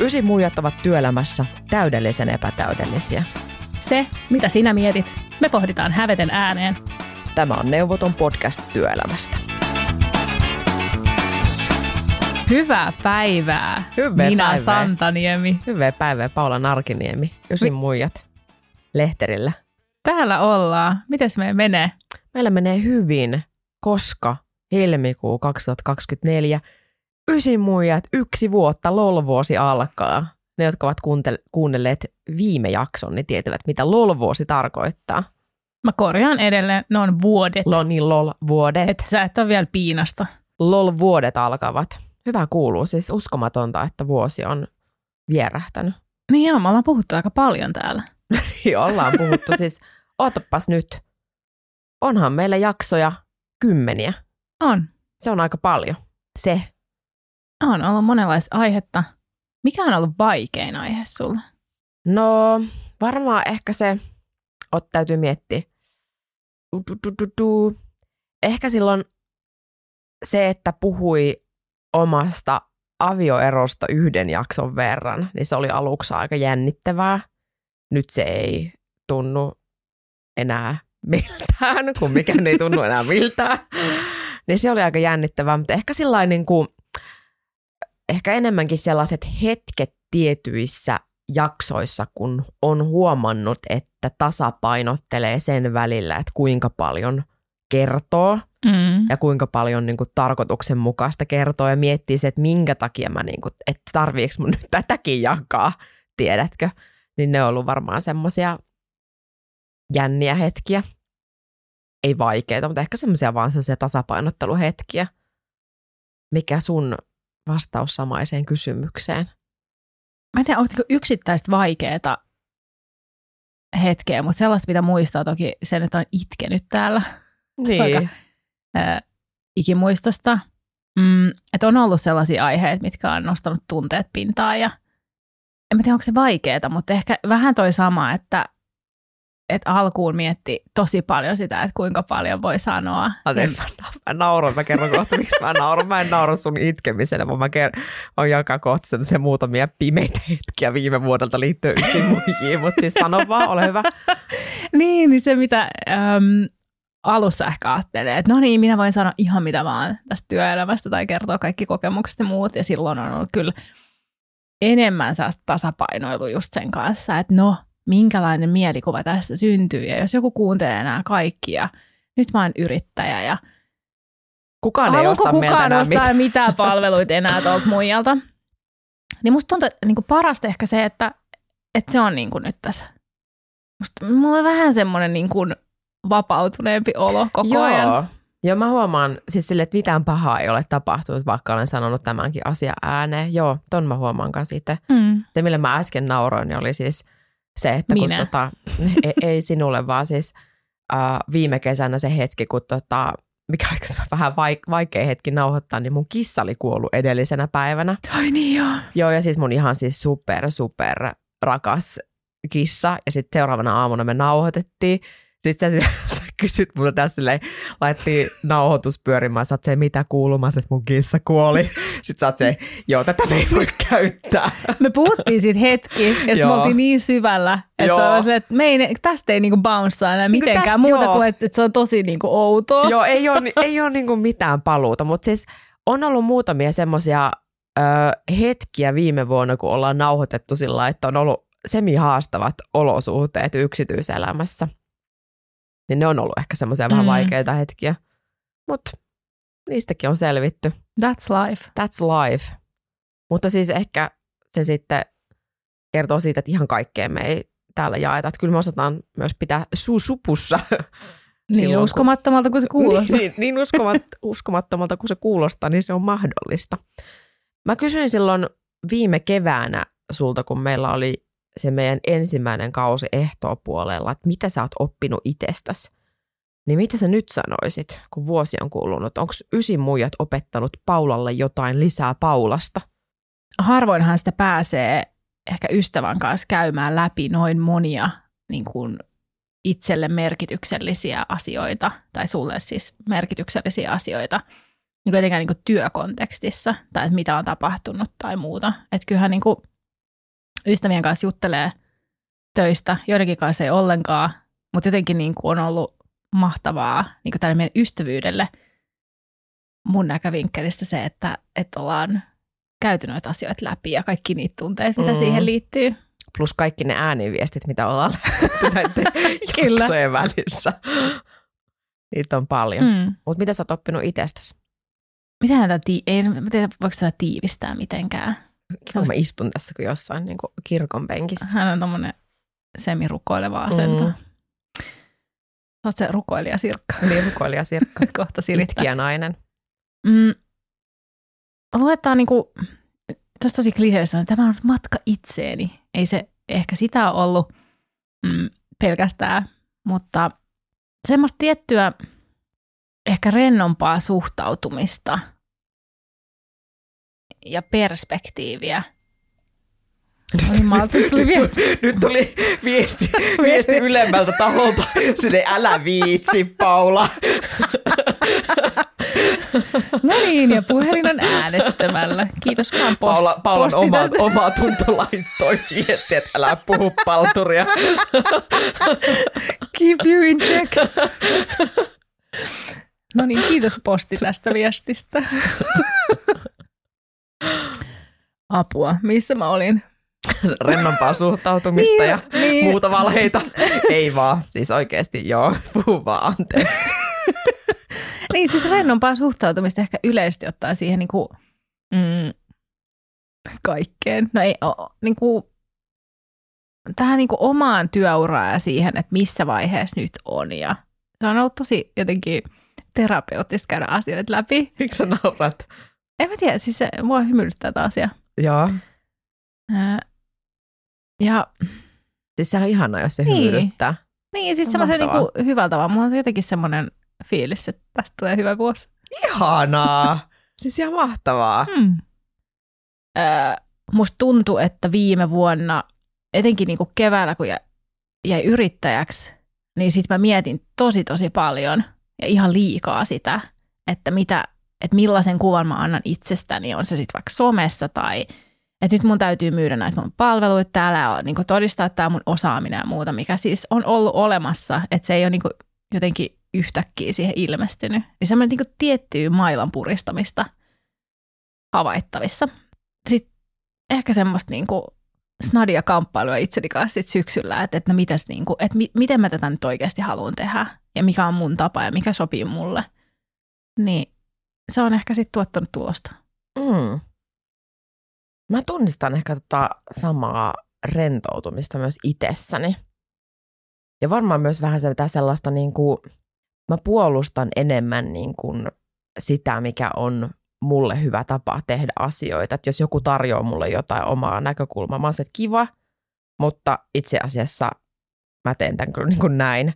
Ysi muijat ovat työelämässä täydellisen epätäydellisiä. Se, mitä sinä mietit, me pohditaan häveten ääneen. Tämä on Neuvoton podcast työelämästä. Hyvää päivää, Hyvää Minä päivää. Santaniemi. Hyvää päivää Paula Narkiniemi, Ysin muijat lehterillä. Täällä ollaan. Mites me menee? Meillä menee hyvin, koska helmikuu 2024, Ysin muijat, yksi vuotta, lolvuosi alkaa. Ne, jotka ovat kuuntel- kuunnelleet viime jakson, niin tietävät, mitä lolvuosi tarkoittaa. Mä korjaan edelleen, ne on vuodet. Lol, niin lol-vuodet. että sä et ole vielä piinasta. LOL-vuodet alkavat. Hyvä kuuluu, siis uskomatonta, että vuosi on vierähtänyt. Niin joo, me ollaan puhuttu aika paljon täällä. Niin ollaan puhuttu, siis ootapas nyt. Onhan meillä jaksoja kymmeniä. On. Se on aika paljon. Se. On ollut monenlaista aihetta. Mikä on ollut vaikein aihe sulle? No, varmaan ehkä se, ot, täytyy miettiä. Du, du, du, du, du. Ehkä silloin se, että puhui omasta avioerosta yhden jakson verran, niin se oli aluksi aika jännittävää. Nyt se ei tunnu enää miltään, kun mikään ei tunnu enää miltään. Niin se oli aika jännittävää, mutta ehkä sillain niin kuin, ehkä enemmänkin sellaiset hetket tietyissä jaksoissa, kun on huomannut, että tasapainottelee sen välillä, että kuinka paljon kertoo Mm. ja kuinka paljon niin kuin, tarkoituksenmukaista kertoo ja miettii se, että minkä takia mä, niin kuin, että tarviiko mun nyt tätäkin jakaa, tiedätkö? Niin ne on ollut varmaan semmoisia jänniä hetkiä. Ei vaikeita, mutta ehkä semmoisia vaan semmoisia tasapainotteluhetkiä. Mikä sun vastaus samaiseen kysymykseen? Mä en tiedä, onko yksittäistä vaikeaa hetkeä, mutta sellaista, mitä muistaa toki sen, että on itkenyt täällä aika- ää, ikimuistosta. Mm, että on ollut sellaisia aiheita, mitkä on nostanut tunteet pintaan ja en mä tiedä, onko se vaikeaa, mutta ehkä vähän toi sama, että, että alkuun mietti tosi paljon sitä, että kuinka paljon voi sanoa. Anteeksi, mä, mä nauran, mä kerron kohta, miksi mä nauran. Mä en naura sun itkemiselle, vaan mä ker- on jakaa kohta semmoisia muutamia pimeitä hetkiä viime vuodelta liittyen yksin muihin, mutta siis sano vaan, ole hyvä. Niin, niin se mitä äm, alussa ehkä ajattelee, että no niin, minä voin sanoa ihan mitä vaan tästä työelämästä tai kertoa kaikki kokemukset ja muut. Ja silloin on ollut kyllä enemmän tasapainoilu just sen kanssa, että no, minkälainen mielikuva tästä syntyy. Ja jos joku kuuntelee nämä kaikki ja nyt mä oon yrittäjä ja Kukaan ei osta kukaan ostaa mitään. mitään palveluita enää tuolta muijalta. Niin musta tuntuu, että niinku parasta ehkä se, että, että se on niinku nyt tässä. Musta, mulla on vähän semmoinen niinku vapautuneempi olo koko Joo. ajan. Joo, mä huomaan siis sille, että mitään pahaa ei ole tapahtunut, vaikka olen sanonut tämänkin asia ääneen. Joo, ton mä huomaan kanssa itse. Mm. Se, millä mä äsken nauroin, niin oli siis se, että kun Minä. tota, ei, ei sinulle, vaan siis uh, viime kesänä se hetki, kun tota, mikä aika vähän vaik- vaikea hetki nauhoittaa, niin mun kissa oli kuollut edellisenä päivänä. Ai niin joo. Joo, ja siis mun ihan siis super, super rakas kissa. Ja sitten seuraavana aamuna me nauhoitettiin. Sitten sä kysyt multa tässä silleen, laitettiin nauhoitus pyörimään, sä oot se, mitä kuulumassa, että mun kissa kuoli. Sitten sä oot se, joo, tätä me ei voi käyttää. Me puhuttiin siitä hetki, ja sitten me oltiin niin syvällä, että Joo. se on silleen, että me ei, tästä ei niinku bouncea enää Niinku mitenkään tästä- muuta joo. kuin, että, että se on tosi niinku outoa. joo, ei ole, ei ole niinku mitään paluuta, mutta siis on ollut muutamia semmoisia hetkiä viime vuonna, kun ollaan nauhoitettu sillä että on ollut semi-haastavat olosuhteet yksityiselämässä. Niin ne on ollut ehkä semmoisia vähän Mm. vaikeita hetkiä. Mutta niistäkin on selvitty. That's life. That's life. Mutta siis ehkä se sitten kertoo siitä, että ihan kaikkea me ei täällä jaeta. Että kyllä me osataan myös pitää suu supussa. Niin Silloin, uskomattomalta kuin se kuulostaa. niin, niin uskomat, uskomattomalta kuin se kuulostaa, niin se on mahdollista. Mä kysyin silloin viime keväänä sulta, kun meillä oli se meidän ensimmäinen kausi ehtoopuolella, että mitä sä oot oppinut itsestäsi. Niin mitä sä nyt sanoisit, kun vuosi on kulunut? Onko ysin muijat opettanut Paulalle jotain lisää Paulasta? harvoinhan sitä pääsee ehkä ystävän kanssa käymään läpi noin monia niin kuin itselle merkityksellisiä asioita, tai sulle siis merkityksellisiä asioita, niin etenkään niin kuin työkontekstissa, tai että mitä on tapahtunut tai muuta. Että kyllähän niin kuin ystävien kanssa juttelee töistä, joidenkin kanssa ei ollenkaan, mutta jotenkin niin kuin on ollut mahtavaa niin kuin tälle meidän ystävyydelle mun näkövinkkelistä se, että, että ollaan käyty noita asioita läpi ja kaikki niitä tunteita, mitä mm. siihen liittyy. Plus kaikki ne ääniviestit, mitä ollaan näiden jaksojen välissä. Niitä on paljon. Mm. Mutta mitä sä oot oppinut itsestäsi? Mitä häntä tii- ei, mä tiedä, voiko sitä tiivistää mitenkään. Kiva, mä istun tässä kuin jossain niin kuin kirkon penkissä. Hän on tommonen semirukoileva asento. Mm. Sä oot se rukoilija Sirkka. Niin, rukoilija Sirkka. Kohta silittää. Itkiä nainen. Mm. Luetaan niinku, tässä tosi kliseistä, tämä on matka itseeni. Ei se ehkä sitä ole ollut mm, pelkästään, mutta semmoista tiettyä ehkä rennompaa suhtautumista ja perspektiiviä. Nyt, tuli viesti. nyt tuli viesti, viesti ylemmältä taholta. Sinne älä viitsi, Paula. No niin, ja puhelin on äänettömällä. Kiitos vaan post- Paula, Paulan oma, oma tunto laittoi viesti, että älä puhu palturia. Keep you in check. No niin, kiitos posti tästä viestistä. Apua, missä mä olin? rennompaa suhtautumista niin, ja niin. muuta valheita. Ei vaan, siis oikeasti joo, puhu vaan anteeksi. niin, siis rennompaa suhtautumista ehkä yleisesti ottaa siihen niin kuin, mm, kaikkeen. No ei, niin kuin, tähän niin kuin omaan työuraan ja siihen, että missä vaiheessa nyt on. Ja se on ollut tosi jotenkin terapeuttista käydä asioita läpi. Miksi sä naurat? En mä tiedä, siis se mua hymyilyttää tämä asia. Joo. Ja, siis se on ihanaa, jos se niin. hymyilyttää. Niin, siis semmoisen niin hyvältä vaan. Mulla on jotenkin semmoinen fiilis, että tästä tulee hyvä vuosi. Ihanaa! siis ihan mahtavaa. Hmm. Öö, musta tuntuu, että viime vuonna, etenkin niin kuin keväällä, kun jäi yrittäjäksi, niin sit mä mietin tosi tosi paljon ja ihan liikaa sitä, että mitä, että millaisen kuvan mä annan itsestäni, on se sitten vaikka somessa tai – että nyt mun täytyy myydä näitä mun palveluita täällä ja niin todistaa tämä mun osaaminen ja muuta, mikä siis on ollut olemassa, että se ei ole niin jotenkin yhtäkkiä siihen ilmestynyt. Niin semmoinen niin tiettyä mailan puristamista havaittavissa. Sitten ehkä semmoista niin kuin snadia kamppailua itseni kanssa sit syksyllä, että, että, no mitäs, niin kuin, että mi, miten mä tätä nyt oikeasti haluan tehdä ja mikä on mun tapa ja mikä sopii mulle. Niin se on ehkä sitten tuottanut tulosta. Mm. Mä tunnistan ehkä tota samaa rentoutumista myös itsessäni. Ja varmaan myös vähän sellaista, niin kuin, mä puolustan enemmän niin kuin sitä, mikä on mulle hyvä tapa tehdä asioita. Että jos joku tarjoaa mulle jotain omaa näkökulmaa, mä oon se, että kiva, mutta itse asiassa mä teen tämän kyllä niin kuin näin.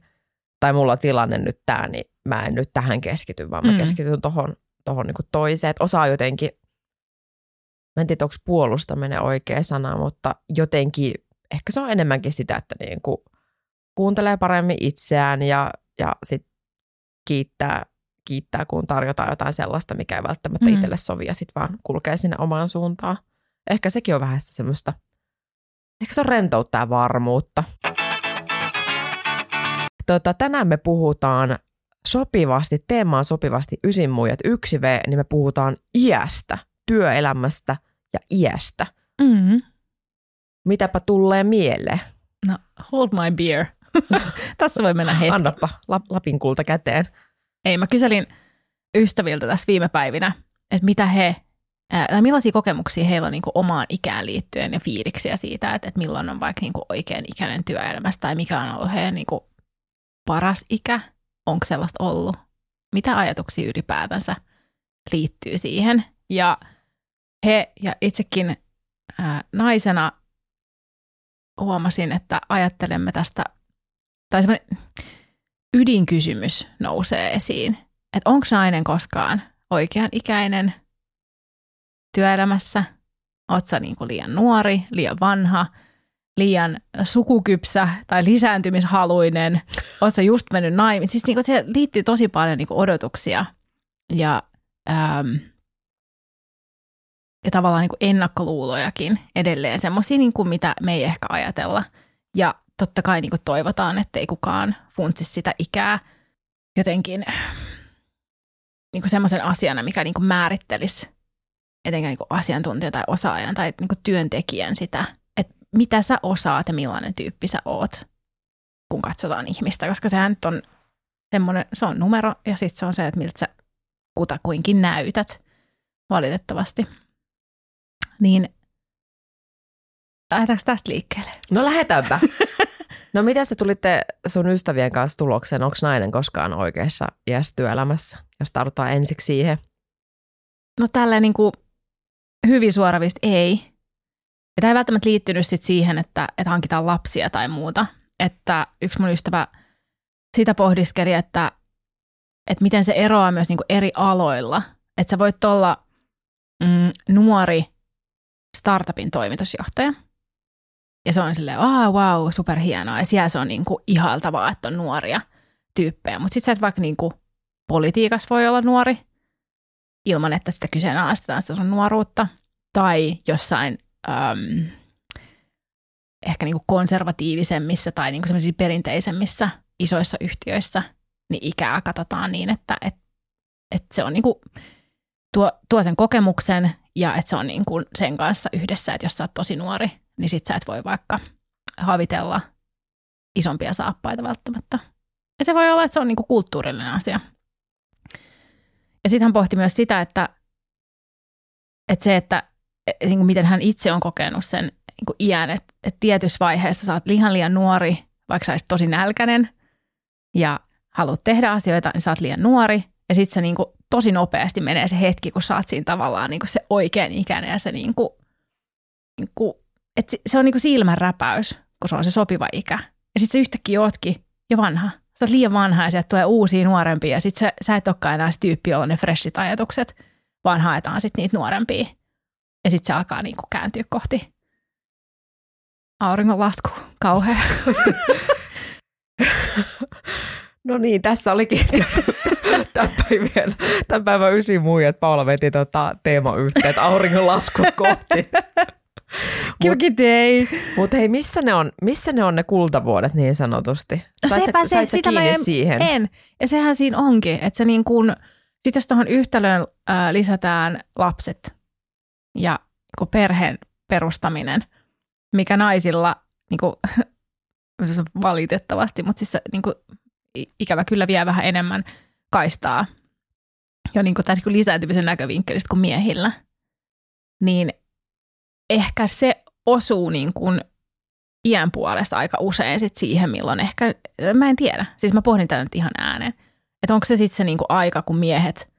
Tai mulla on tilanne nyt tämä, niin mä en nyt tähän keskity, vaan mä mm. keskityn tohon, tohon niin toiseen. Että osaa jotenkin mä en tiedä, onko puolustaminen oikea sana, mutta jotenkin ehkä se on enemmänkin sitä, että niin kuin kuuntelee paremmin itseään ja, ja sit kiittää, kiittää, kun tarjotaan jotain sellaista, mikä ei välttämättä mm. itselle sovi ja sitten vaan kulkee sinne omaan suuntaan. Ehkä sekin on vähän semmoista, ehkä se on rentoutta ja varmuutta. Tota, tänään me puhutaan sopivasti, teemaan sopivasti ysin muijat 1V, niin me puhutaan iästä – työelämästä ja iästä. Mm. Mitäpä tulee mieleen? No, hold my beer. tässä voi mennä hetki. Annapa Lapin kulta käteen. Ei, mä kyselin ystäviltä tässä viime päivinä, että mitä he, ää, millaisia kokemuksia heillä on niin kuin omaan ikään liittyen ja fiiliksiä siitä, että, että milloin on vaikka niin kuin oikein ikäinen työelämässä tai mikä on ollut heidän niin kuin paras ikä, onko sellaista ollut, mitä ajatuksia ylipäätänsä liittyy siihen. Ja he ja itsekin ää, naisena huomasin, että ajattelemme tästä, tai semmoinen ydinkysymys nousee esiin, että onko nainen koskaan oikean ikäinen työelämässä, sä niin liian nuori, liian vanha, liian sukukypsä tai lisääntymishaluinen, sä just mennyt naimiin. Siis niin kuin, se liittyy tosi paljon niin kuin odotuksia ja ähm, ja tavallaan niin kuin ennakkoluulojakin edelleen, semmoisia niin kuin mitä me ei ehkä ajatella. Ja totta kai niin kuin toivotaan, että ei kukaan funtsi sitä ikää jotenkin niin kuin semmoisen asiana, mikä niin kuin määrittelisi etenkään niin kuin asiantuntijan tai osaajan tai niin kuin työntekijän sitä, mitä sä osaat ja millainen tyyppi sä oot, kun katsotaan ihmistä, koska sehän nyt on semmoinen, se on numero ja sitten se on se, että miltä sä kutakuinkin näytät valitettavasti. Niin lähdetäänkö tästä liikkeelle? No lähdetäänpä. No mitä te tulitte sun ystävien kanssa tulokseen? Onko nainen koskaan oikeassa iässä työelämässä, jos tartutaan ensiksi siihen? No tällä niin kuin hyvin suoravista ei. Ja tämä ei välttämättä liittynyt sit siihen, että, että hankitaan lapsia tai muuta. Että yksi mun ystävä sitä pohdiskeli, että, että miten se eroaa myös niin kuin eri aloilla. Että sä voit olla mm, nuori startupin toimitusjohtaja. Ja se on silleen, ah wow, superhienoa. Ja siellä se on niin kuin ihaltavaa, että on nuoria tyyppejä. Mutta sitten sä et vaikka niin kuin politiikassa voi olla nuori ilman, että sitä kyseenalaistetaan sitä sun nuoruutta. Tai jossain äm, ehkä niin kuin konservatiivisemmissa tai niin kuin perinteisemmissä isoissa yhtiöissä, niin ikää katsotaan niin, että et, et se on niin kuin, tuo, tuo sen kokemuksen ja että se on niin kuin sen kanssa yhdessä, että jos sä oot tosi nuori, niin sit sä et voi vaikka havitella isompia saappaita välttämättä. Ja se voi olla, että se on niin kuin kulttuurillinen asia. Ja sitten hän pohti myös sitä, että, että se, että, niin kuin miten hän itse on kokenut sen niin kuin iän, että, että tietyssä vaiheessa sä oot liian liian nuori, vaikka sä olisit tosi nälkäinen ja haluat tehdä asioita, niin sä oot liian nuori. Ja sitten se niin kuin tosi nopeasti menee se hetki, kun sä oot siinä tavallaan niin kuin se oikein ikäinen ja se niin kuin, niin kuin, että se on niin kuin silmän räpäys, kun se on se sopiva ikä. Ja sitten se yhtäkkiä ootkin jo vanha sä oot liian vanha ja sieltä tulee uusia nuorempia ja sit sä, sä et olekaan enää se tyyppi, jolla ne freshit ajatukset, vaan haetaan sitten niitä nuorempia. Ja sitten se alkaa niinku kääntyä kohti auringonlasku. Kauhea. No niin, tässä olikin tämän päivän, tämän päivän ysi mui, että Paula veti tota teemayhteet auringonlasku kohti. Kiuki day. Mutta hei, missä ne, on, missä ne on ne kultavuodet niin sanotusti? No sait sepä se, sitä mä en, siihen? en. Ja sehän siinä onkin, että se niin kun, sit jos tuohon yhtälöön äh, lisätään lapset ja niin perheen perustaminen, mikä naisilla niin kuin, valitettavasti, mutta siis niin kuin, ikävä kyllä vie vähän enemmän kaistaa jo niin kuin, tämän, niin kuin lisääntymisen näkövinkkelistä kuin miehillä, niin ehkä se osuu niin kuin iän puolesta aika usein sit siihen, milloin ehkä, mä en tiedä. Siis mä pohdin tätä nyt ihan ääneen. Että onko se sitten se niin kuin aika, kun miehet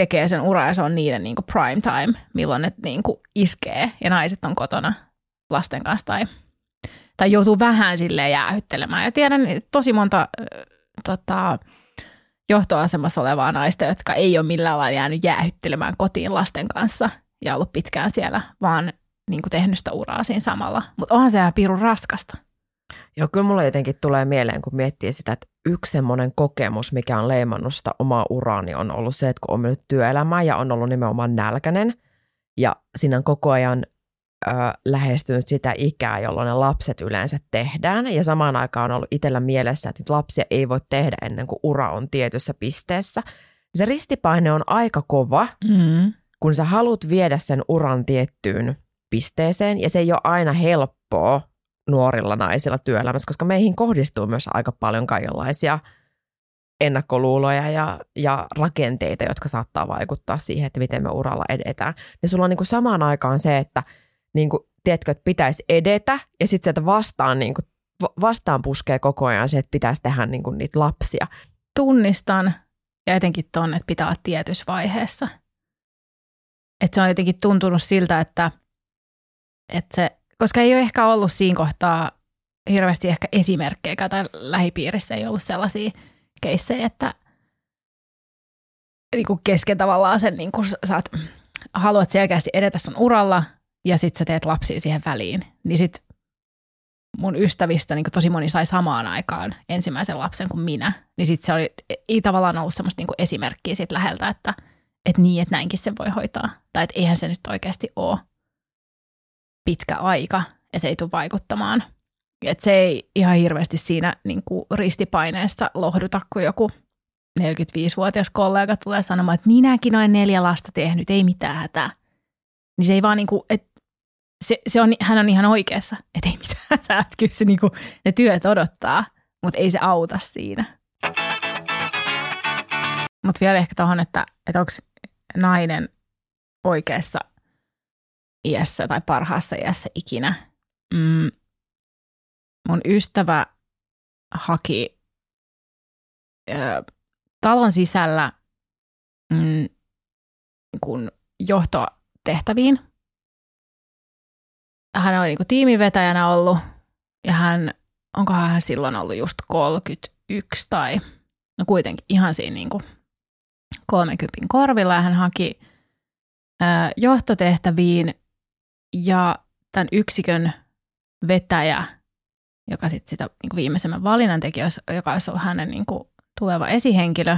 tekee sen uran ja se on niiden niin kuin prime time, milloin ne niin kuin iskee ja naiset on kotona lasten kanssa tai, tai joutuu vähän sille jäähyttelemään. Ja tiedän tosi monta äh, tota, johtoasemassa olevaa naista, jotka ei ole millään lailla jäänyt jäähyttelemään kotiin lasten kanssa – ja ollut pitkään siellä, vaan niin kuin tehnyt sitä uraa siinä samalla. Mutta onhan se ihan pirun raskasta. Joo, kyllä mulle jotenkin tulee mieleen, kun miettii sitä, että yksi semmoinen kokemus, mikä on leimannut sitä omaa uraani, on ollut se, että kun on mennyt työelämään ja on ollut nimenomaan nälkäinen, ja siinä on koko ajan ö, lähestynyt sitä ikää, jolloin ne lapset yleensä tehdään, ja samaan aikaan on ollut itsellä mielessä, että lapsia ei voi tehdä ennen kuin ura on tietyssä pisteessä. Se ristipaine on aika kova, mm kun sä haluat viedä sen uran tiettyyn pisteeseen, ja se ei ole aina helppoa nuorilla naisilla työelämässä, koska meihin kohdistuu myös aika paljon kaikenlaisia ennakkoluuloja ja, ja rakenteita, jotka saattaa vaikuttaa siihen, että miten me uralla edetään. Ja sulla on niin kuin samaan aikaan se, että niin kuin, tiedätkö, että pitäisi edetä, ja sitten sieltä vastaan, niin kuin, vastaan puskee koko ajan se, että pitäisi tehdä niin kuin, niitä lapsia. Tunnistan, ja etenkin tuonne, että pitää olla tietyssä vaiheessa – että se on jotenkin tuntunut siltä, että, että se, koska ei ole ehkä ollut siinä kohtaa hirveästi ehkä esimerkkejä tai lähipiirissä ei ollut sellaisia keissejä, että niin kuin kesken tavallaan sen, niin kuin saat, haluat selkeästi edetä sun uralla ja sitten sä teet lapsia siihen väliin, niin sit mun ystävistä niin tosi moni sai samaan aikaan ensimmäisen lapsen kuin minä, niin sitten se oli, ei tavallaan ollut semmoista niin esimerkkiä siitä läheltä, että – että niin, että näinkin se voi hoitaa. Tai että eihän se nyt oikeasti ole pitkä aika ja se ei tule vaikuttamaan. Että se ei ihan hirveästi siinä niin kuin ristipaineesta lohduta, kun joku 45-vuotias kollega tulee sanomaan, että minäkin olen neljä lasta tehnyt, ei mitään hätää. Niin se ei vaan niin kuin, että se, se on, hän on ihan oikeassa, että ei mitään hätää, että kyllä se niin kuin, ne työt odottaa, mutta ei se auta siinä. Mutta vielä ehkä tuohon, että, että onko nainen oikeassa iässä tai parhaassa iässä ikinä. Mm, mun ystävä haki ö, talon sisällä mm, kun johtotehtäviin. Hän oli niin tiimivetäjänä ollut ja hän, onkohan hän silloin ollut just 31 tai no kuitenkin ihan siinä niin kuin 30 korvilla ja hän haki ö, johtotehtäviin ja tämän yksikön vetäjä, joka sitten sitä niin viimeisemmän valinnan teki, joka olisi ollut hänen niin kuin, tuleva esihenkilö,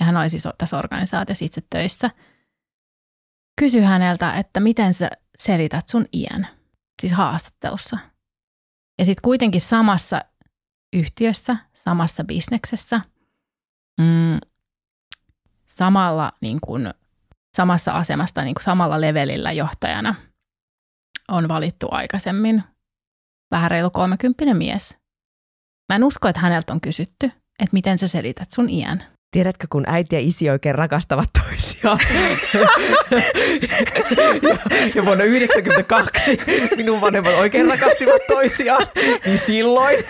ja hän oli siis tässä organisaatiossa itse töissä, kysyi häneltä, että miten sä selität sun iän, siis haastattelussa. Ja sitten kuitenkin samassa yhtiössä, samassa bisneksessä, mm, samalla niin kuin, samassa asemasta, niin kuin samalla levelillä johtajana on valittu aikaisemmin vähän reilu kolmekymppinen mies. Mä en usko, että häneltä on kysytty, että miten sä selität sun iän. Tiedätkö, kun äiti ja isi oikein rakastavat toisiaan. ja, ja vuonna 1992 minun vanhemmat oikein rakastivat toisiaan, niin silloin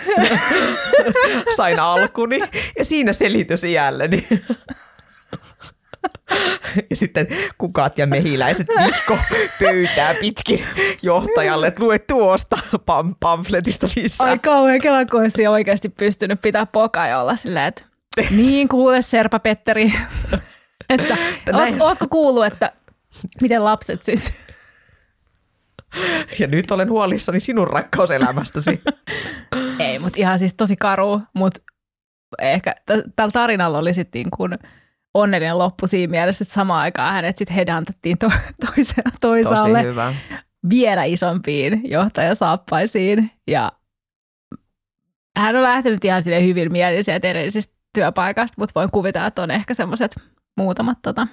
sain alkuni ja siinä selitys iälleni. Ja sitten kukat ja mehiläiset vihko pöytää pitkin johtajalle, että lue tuosta pam- pamfletista lisää. Ai kauhean kela, kun olisi oikeasti pystynyt pitää pokaa ja olla silleen, että niin kuule Serpa Petteri, että oot, ootko kuullut, että miten lapset syntyy? Ja nyt olen huolissani sinun rakkauselämästäsi. Ei, mutta ihan siis tosi karu, mutta ehkä t- tällä tarinalla oli sitten niin kuin – onnellinen loppu siinä mielessä, että samaan aikaan hänet sitten hedantettiin to, toisaalle Tosi hyvä. vielä isompiin johtajasaappaisiin ja hän on lähtenyt ihan sille hyvin mielisiä edellisestä työpaikasta, mutta voin kuvitella, että on ehkä semmoiset muutamat tota,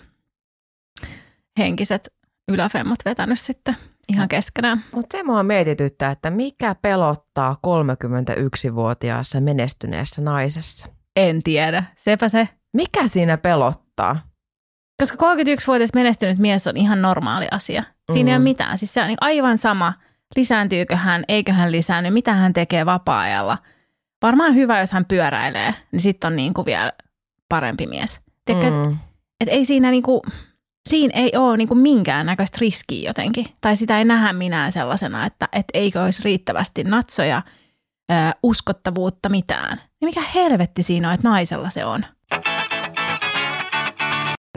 henkiset yläfemmat vetänyt sitten ihan keskenään. Mutta se mua mietityttää, että mikä pelottaa 31-vuotiaassa menestyneessä naisessa? En tiedä, sepä se. Mikä siinä pelottaa? Koska 31-vuotias menestynyt mies on ihan normaali asia. Siinä mm. ei ole mm. mitään. Siis se on niin aivan sama, lisääntyykö hän, eikö hän lisäänny, mitä hän tekee vapaa-ajalla. Varmaan hyvä, jos hän pyöräilee, niin sitten on niin kuin vielä parempi mies. Tiedätkö, mm. et, et ei siinä niin kuin, siinä ei ole niin kuin minkäännäköistä riskiä jotenkin. Tai sitä ei nähdä minä sellaisena, että et eikö olisi riittävästi natsoja, ö, uskottavuutta, mitään. Niin mikä helvetti siinä on, että naisella se on?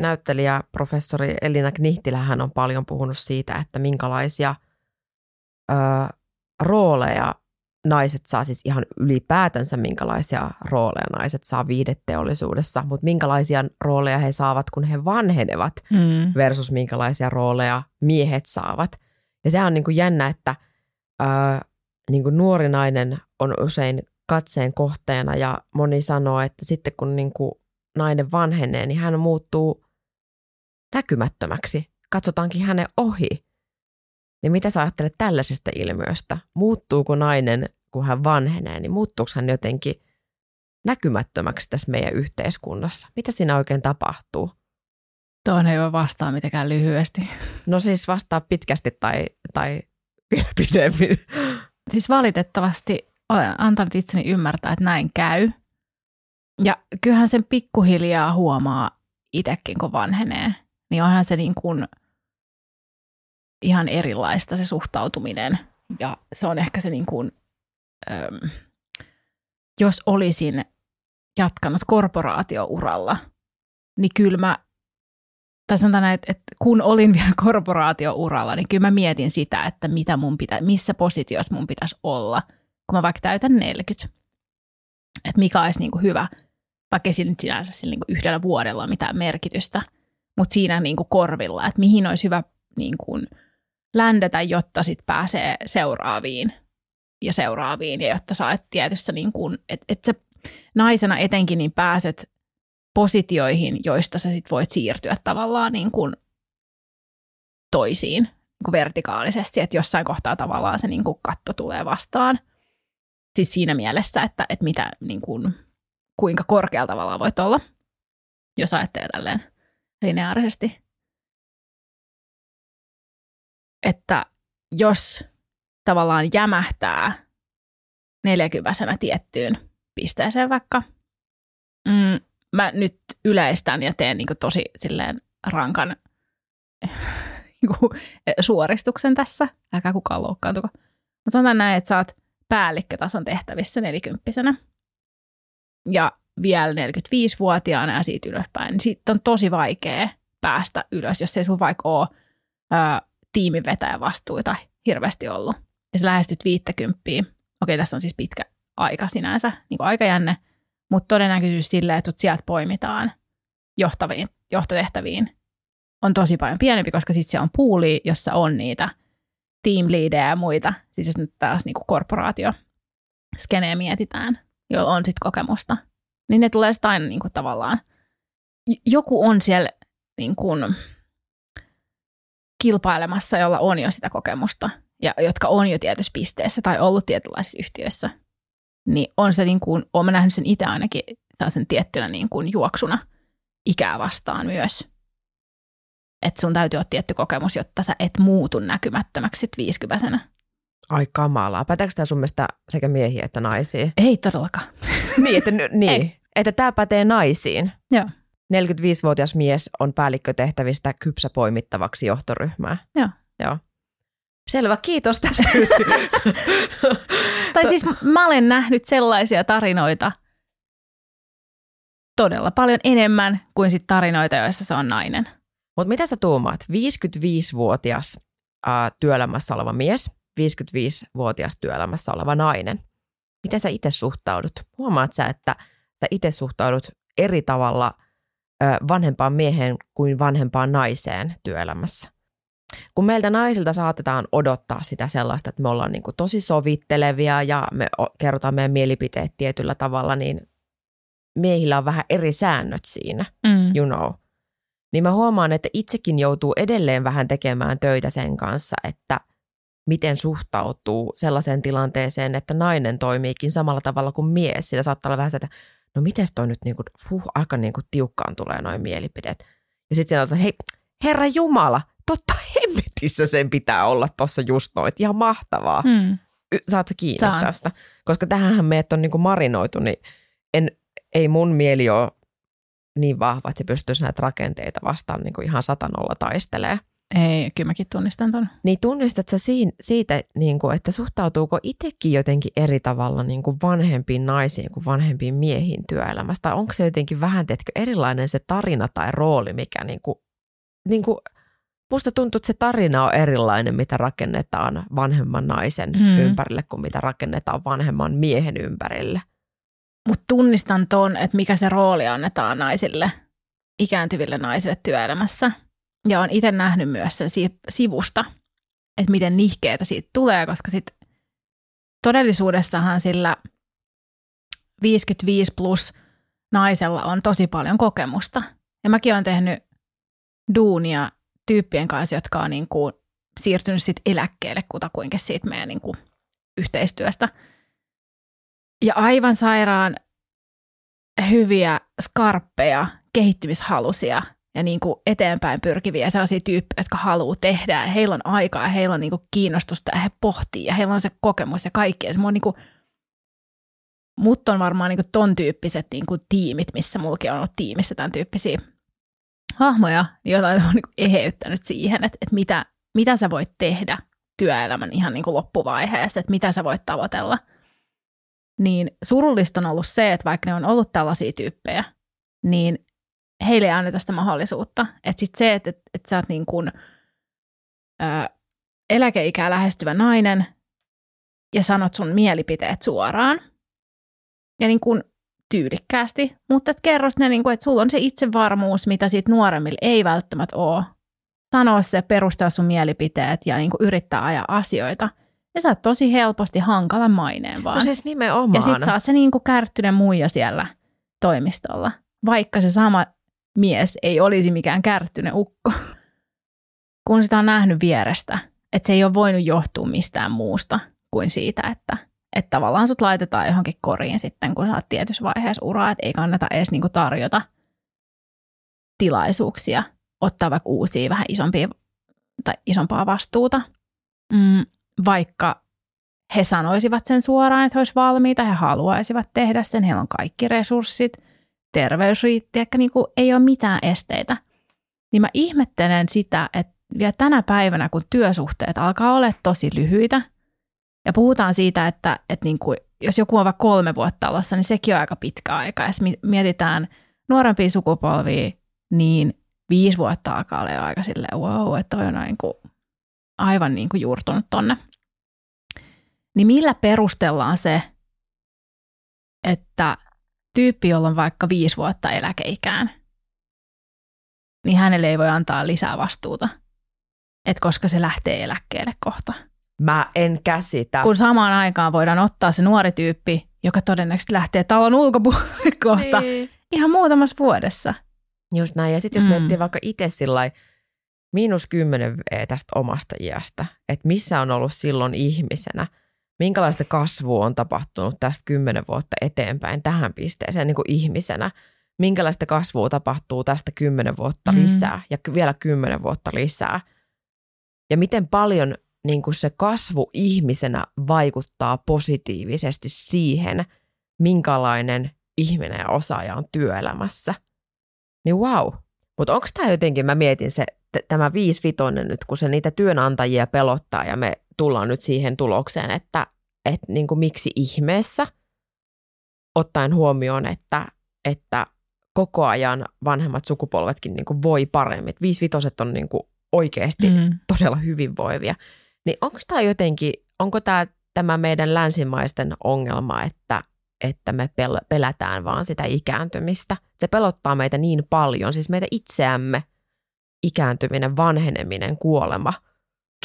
Näyttelijä professori Elina Knihtilähän on paljon puhunut siitä, että minkälaisia ö, rooleja naiset saa, siis ihan ylipäätänsä minkälaisia rooleja naiset saa viideteollisuudessa, mutta minkälaisia rooleja he saavat, kun he vanhenevat mm. versus minkälaisia rooleja miehet saavat. Ja se on niin kuin jännä, että ö, niin kuin nuori nainen on usein katseen kohteena ja moni sanoo, että sitten kun niin kuin nainen vanhenee, niin hän muuttuu näkymättömäksi. Katsotaankin hänen ohi. Niin mitä sä ajattelet tällaisesta ilmiöstä? Muuttuuko nainen, kun hän vanhenee, niin muuttuuko hän jotenkin näkymättömäksi tässä meidän yhteiskunnassa? Mitä siinä oikein tapahtuu? Tuohon ei voi vastaa mitenkään lyhyesti. No siis vastaa pitkästi tai, tai vielä pidemmin. Siis valitettavasti olen antanut itseni ymmärtää, että näin käy. Ja kyllähän sen pikkuhiljaa huomaa itsekin, kun vanhenee niin onhan se niin kuin ihan erilaista se suhtautuminen. Ja se on ehkä se niin kuin, äm, jos olisin jatkanut korporaatiouralla, niin kyllä mä, tai sanotaan näin, että, että kun olin vielä korporaatiouralla, niin kyllä mä mietin sitä, että mitä mun pitä, missä positiossa mun pitäisi olla, kun mä vaikka täytän 40. Että mikä olisi niin kuin hyvä, vaikka ei nyt sinänsä niin kuin yhdellä vuodella mitään merkitystä – mutta siinä niin kuin korvilla, että mihin olisi hyvä niin kuin ländetä, jotta sit pääsee seuraaviin ja seuraaviin, ja jotta sä olet tietyssä, niin kuin, että et sä naisena etenkin niin pääset positioihin, joista sä sit voit siirtyä tavallaan niin kuin toisiin niin kuin vertikaalisesti, että jossain kohtaa tavallaan se niin kuin katto tulee vastaan. Siis siinä mielessä, että, että mitä, niin kuin, kuinka korkealla tavalla voit olla, jos ajattelee tälleen lineaarisesti. Että jos tavallaan jämähtää neljäkyväisenä tiettyyn pisteeseen vaikka, mm, mä nyt yleistän ja teen niin tosi silleen rankan niin suoristuksen tässä. Älkää kukaan loukkaantuko. Mutta sanotaan näin, että sä oot päällikkötason tehtävissä nelikymppisenä ja vielä 45-vuotiaana ja siitä ylöspäin, niin siitä on tosi vaikea päästä ylös, jos ei sulla vaikka ole ää, tiimivetäjä vastuuta hirveästi ollut. Ja sä lähestyt 50. Okei, tässä on siis pitkä aika sinänsä, niin kuin aikajänne, mutta todennäköisyys sille, että sut sieltä poimitaan johtaviin, johtotehtäviin, on tosi paljon pienempi, koska sitten siellä on puuli, jossa on niitä team ja muita, siis jos nyt taas niin korporaatio skeneen mietitään, joilla on sitten kokemusta, niin ne tulee sitten aina niin kuin tavallaan, joku on siellä niin kuin kilpailemassa, jolla on jo sitä kokemusta, ja jotka on jo tietyssä pisteessä tai ollut tietynlaisissa yhtiöissä, niin on se niin kuin, olen nähnyt sen itse ainakin sen tiettynä niin kuin juoksuna ikää vastaan myös. Että sun täytyy olla tietty kokemus, jotta sä et muutu näkymättömäksi sit viisikypäisenä. Ai kamalaa. Päteekö tämä sun mielestä sekä miehiä että naisia? Ei todellakaan. niin, että, niin, Ei. että tämä pätee naisiin. Joo. 45-vuotias mies on päällikkötehtävistä kypsä poimittavaksi johtoryhmää. Joo. Joo. Selvä, kiitos tästä. tai siis mä olen nähnyt sellaisia tarinoita todella paljon enemmän kuin sit tarinoita, joissa se on nainen. Mutta mitä sä tuumaat? 55-vuotias ää, työelämässä oleva mies, 55-vuotias työelämässä oleva nainen. Miten sä itse suhtaudut? Huomaat sä, että sä itse suhtaudut eri tavalla ää, vanhempaan mieheen kuin vanhempaan naiseen työelämässä? kun meiltä naisilta saatetaan odottaa sitä sellaista, että me ollaan niin kuin tosi sovittelevia ja me kerrotaan meidän mielipiteet tietyllä tavalla, niin miehillä on vähän eri säännöt siinä, mm. you know. Niin mä huomaan, että itsekin joutuu edelleen vähän tekemään töitä sen kanssa, että miten suhtautuu sellaiseen tilanteeseen, että nainen toimiikin samalla tavalla kuin mies. Sillä saattaa olla vähän se, että no miten toi nyt niin kuin, huh, aika niin kuin tiukkaan tulee noin mielipidet. Ja sitten että hei, Herra Jumala, totta hemmetissä sen pitää olla tuossa just noin. Ihan mahtavaa. Hmm. Saat sä kiinni Saan. tästä? Koska tähän meidät on niin kuin marinoitu, niin en, ei mun mieli ole niin vahva, että se pystyisi näitä rakenteita vastaan niin kuin ihan satanolla taistelee. Ei, kyllä mäkin tunnistan ton. Niin tunnistat sä siitä, niin kuin, että suhtautuuko itsekin jotenkin eri tavalla niin kuin vanhempiin naisiin kuin vanhempiin miehiin työelämästä? Onko se jotenkin vähän, teetkö, erilainen se tarina tai rooli, mikä niin kuin, niin kuin musta tuntuu, että se tarina on erilainen, mitä rakennetaan vanhemman naisen mm. ympärille kuin mitä rakennetaan vanhemman miehen ympärille. Mutta tunnistan ton, että mikä se rooli annetaan naisille, ikääntyville naisille työelämässä. Ja on itse nähnyt myös sen sivusta, että miten nihkeitä siitä tulee, koska sit todellisuudessahan sillä 55 plus naisella on tosi paljon kokemusta. Ja mäkin olen tehnyt duunia tyyppien kanssa, jotka on niin kuin siirtynyt sit eläkkeelle kutakuinkin siitä meidän niin kuin yhteistyöstä. Ja aivan sairaan hyviä, skarppeja, kehittymishalusia ja niin kuin eteenpäin pyrkiviä sellaisia tyyppejä, jotka haluaa tehdä. Heillä on aikaa heillä on niin kuin kiinnostusta ja he pohtii ja heillä on se kokemus ja kaikki. Ja se on niin kuin, mut on varmaan niin kuin ton tyyppiset niin kuin tiimit, missä mulki on ollut tiimissä tämän tyyppisiä hahmoja, joita on niin eheyttänyt siihen, että, että mitä, mitä sä voit tehdä työelämän ihan niin kuin loppuvaiheessa, että mitä sä voit tavoitella. Niin surullista on ollut se, että vaikka ne on ollut tällaisia tyyppejä, niin heille ei anneta sitä mahdollisuutta. Että sitten se, että, että, että sä oot niin kuin, ää, eläkeikää lähestyvä nainen ja sanot sun mielipiteet suoraan. Ja niin kuin tyylikkäästi, mutta et kerro ne, niin kuin, että sulla on se itsevarmuus, mitä siitä nuoremmilla ei välttämättä ole. Sanoa se, perustaa sun mielipiteet ja niin kuin yrittää ajaa asioita. Ja sä oot tosi helposti hankala maineen vaan. No siis nimenomaan. ja sit sä oot se niin kuin kärttyinen muija siellä toimistolla, vaikka se sama mies ei olisi mikään kärttyinen ukko. Kun sitä on nähnyt vierestä, että se ei ole voinut johtua mistään muusta kuin siitä, että, että tavallaan sut laitetaan johonkin koriin sitten, kun sä oot tietyssä vaiheessa uraa, että ei kannata edes niinku tarjota tilaisuuksia ottaa vaikka uusia vähän isompia tai isompaa vastuuta, mm, vaikka he sanoisivat sen suoraan, että he olisivat valmiita, he haluaisivat tehdä sen, heillä on kaikki resurssit, terveys riitti, että niin kuin ei ole mitään esteitä. Niin mä ihmettelen sitä, että vielä tänä päivänä, kun työsuhteet alkaa olla tosi lyhyitä, ja puhutaan siitä, että, että niin kuin, jos joku on vaikka kolme vuotta alossa, niin sekin on aika pitkä aika. Ja mietitään nuorempia sukupolvia, niin viisi vuotta alkaa olla jo aika silleen, wow, että toi on niin kuin, aivan niin kuin juurtunut tonne. Niin millä perustellaan se, että tyyppi, jolla on vaikka viisi vuotta eläkeikään, niin hänelle ei voi antaa lisää vastuuta, et koska se lähtee eläkkeelle kohta. Mä en käsitä. Kun samaan aikaan voidaan ottaa se nuori tyyppi, joka todennäköisesti lähtee talon ulkopuolelle kohta niin. ihan muutamassa vuodessa. Just näin. Ja sitten jos mm. miettii vaikka itse sillä miinus kymmenen tästä omasta iästä, että missä on ollut silloin ihmisenä, minkälaista kasvua on tapahtunut tästä kymmenen vuotta eteenpäin tähän pisteeseen niin kuin ihmisenä, minkälaista kasvua tapahtuu tästä kymmenen vuotta mm. lisää ja vielä kymmenen vuotta lisää. Ja miten paljon niin kuin se kasvu ihmisenä vaikuttaa positiivisesti siihen, minkälainen ihminen ja osaaja on työelämässä. Niin wow. Mutta onko tämä jotenkin, mä mietin se, t- tämä viisivitonen nyt, kun se niitä työnantajia pelottaa ja me tullaan nyt siihen tulokseen, että et niin kuin miksi ihmeessä, ottaen huomioon, että, että koko ajan vanhemmat sukupolvetkin niin kuin voi paremmin. Viisivitoset on niin kuin oikeasti mm. todella hyvinvoivia. Niin onko tämä jotenkin, onko tämä tämä meidän länsimaisten ongelma, että, että me pel- pelätään vaan sitä ikääntymistä. Se pelottaa meitä niin paljon, siis meitä itseämme, ikääntyminen, vanheneminen, kuolema.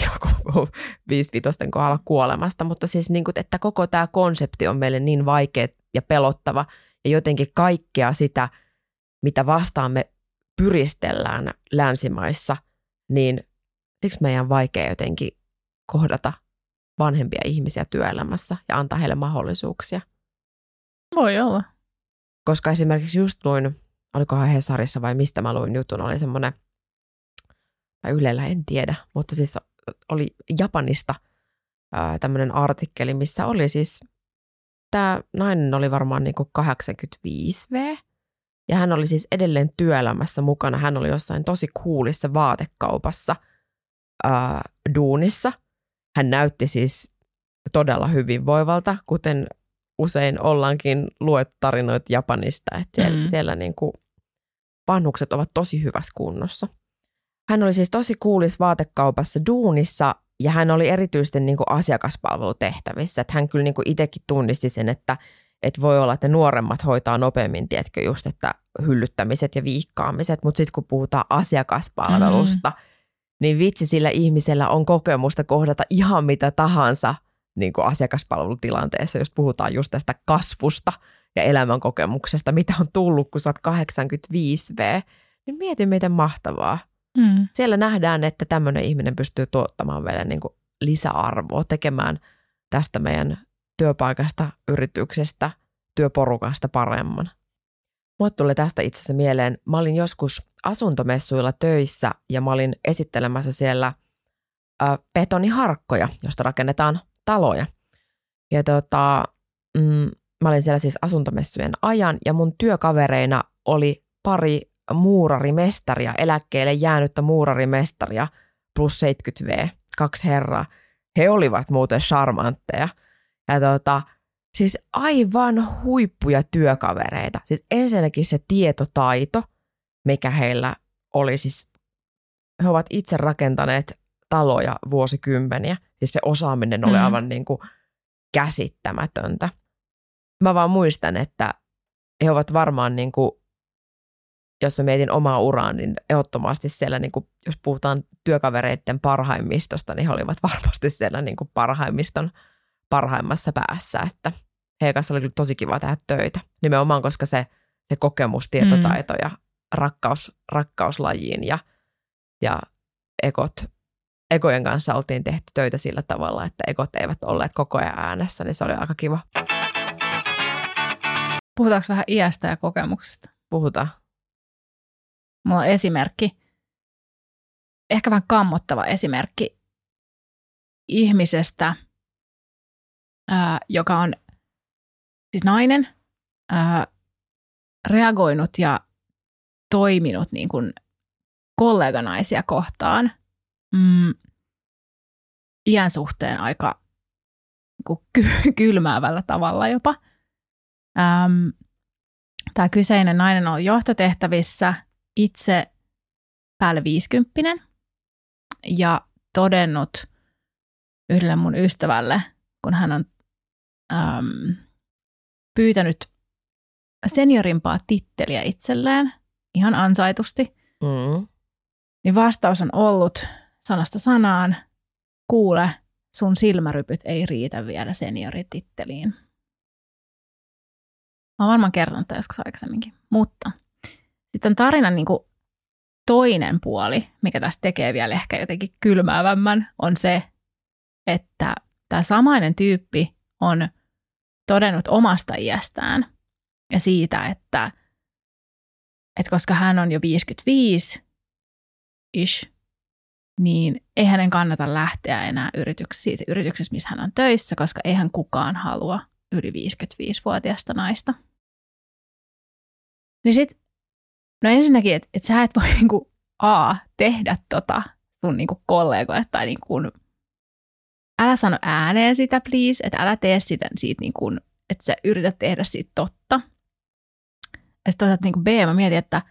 Kiva, kun viisivitosten kohdalla kuolemasta, mutta siis niin kuin, että koko tämä konsepti on meille niin vaikea ja pelottava ja jotenkin kaikkea sitä, mitä vastaan me pyristellään länsimaissa, niin siksi meidän on vaikea jotenkin kohdata vanhempia ihmisiä työelämässä ja antaa heille mahdollisuuksia. Voi olla. Koska esimerkiksi just luin, olikohan Hesarissa vai mistä mä luin jutun, oli semmoinen, tai Ylellä en tiedä, mutta siis oli Japanista tämmöinen artikkeli, missä oli siis, tämä nainen oli varmaan niin kuin 85V, ja hän oli siis edelleen työelämässä mukana. Hän oli jossain tosi kuulissa vaatekaupassa ää, duunissa – hän näytti siis todella hyvinvoivalta, kuten usein ollaankin luet tarinoita Japanista, että siellä, mm. siellä niin kuin vanhukset ovat tosi hyvässä kunnossa. Hän oli siis tosi kuulis vaatekaupassa duunissa ja hän oli erityisesti niin kuin asiakaspalvelutehtävissä. Että hän kyllä niin kuin itsekin tunnisti sen, että, että voi olla, että nuoremmat hoitaa nopeammin, tiedätkö, just että hyllyttämiset ja viikkaamiset, mutta sitten kun puhutaan asiakaspalvelusta, mm niin vitsi sillä ihmisellä on kokemusta kohdata ihan mitä tahansa niin kuin asiakaspalvelutilanteessa, jos puhutaan just tästä kasvusta ja elämänkokemuksesta, mitä on tullut, kun sä oot 85V, niin mieti miten mahtavaa. Mm. Siellä nähdään, että tämmöinen ihminen pystyy tuottamaan vielä niin kuin lisäarvoa, tekemään tästä meidän työpaikasta, yrityksestä, työporukasta paremman. Mulle tuli tästä itse asiassa mieleen, mä olin joskus asuntomessuilla töissä ja mä olin esittelemässä siellä ä, betoniharkkoja, josta rakennetaan taloja. Ja tota, mm, mä olin siellä siis asuntomessujen ajan ja mun työkavereina oli pari muurarimestaria, eläkkeelle jäänyttä muurarimestaria plus 70V, kaksi herraa. He olivat muuten charmantteja. Ja tota, Siis aivan huippuja työkavereita. Siis ensinnäkin se tietotaito, mikä heillä oli siis, he ovat itse rakentaneet taloja vuosikymmeniä. Siis se osaaminen oli mm. aivan niin kuin käsittämätöntä. Mä vaan muistan, että he ovat varmaan, niin kuin, jos mä mietin omaa uraa, niin ehdottomasti siellä, niin kuin, jos puhutaan työkavereiden parhaimmistosta, niin he olivat varmasti siellä niin kuin parhaimmiston parhaimmassa päässä, että heidän kanssa oli kyllä tosi kiva tehdä töitä. Nimenomaan, koska se, se kokemus, tietotaito mm. ja rakkaus, rakkauslajiin ja, ja ekot, ekojen kanssa oltiin tehty töitä sillä tavalla, että ekot eivät olleet koko ajan äänessä, niin se oli aika kiva. Puhutaanko vähän iästä ja kokemuksesta? Puhutaan. Mulla on esimerkki, ehkä vähän kammottava esimerkki ihmisestä, ää, joka on siis nainen, ää, reagoinut ja toiminut niin kuin kolleganaisia kohtaan mm, iän suhteen aika niin kylmäävällä tavalla jopa. Ähm, Tämä kyseinen nainen on johtotehtävissä itse päälle 50 ja todennut yhdelle mun ystävälle, kun hän on äm, pyytänyt seniorimpaa titteliä itselleen ihan ansaitusti, mm. niin vastaus on ollut sanasta sanaan, kuule, sun silmärypyt ei riitä vielä seniorititteliin. Mä oon varmaan kertonut joskus aikaisemminkin. Mutta sitten tarinan niin kuin toinen puoli, mikä tästä tekee vielä ehkä jotenkin kylmäävämmän, on se, että tämä samainen tyyppi on todennut omasta iästään ja siitä, että, että koska hän on jo 55 ish, niin ei hänen kannata lähteä enää yrityksessä, siitä yrityksessä, missä hän on töissä, koska eihän kukaan halua yli 55-vuotiaasta naista. Niin sit, no ensinnäkin, että et sä et voi niinku A, tehdä tota sun niinku kollegoille tai niinku, älä sano ääneen sitä please, että älä tee sitä siitä niinku, että sä yrität tehdä siitä totta. Ja sitten toisaalta niinku B, mä mietin, että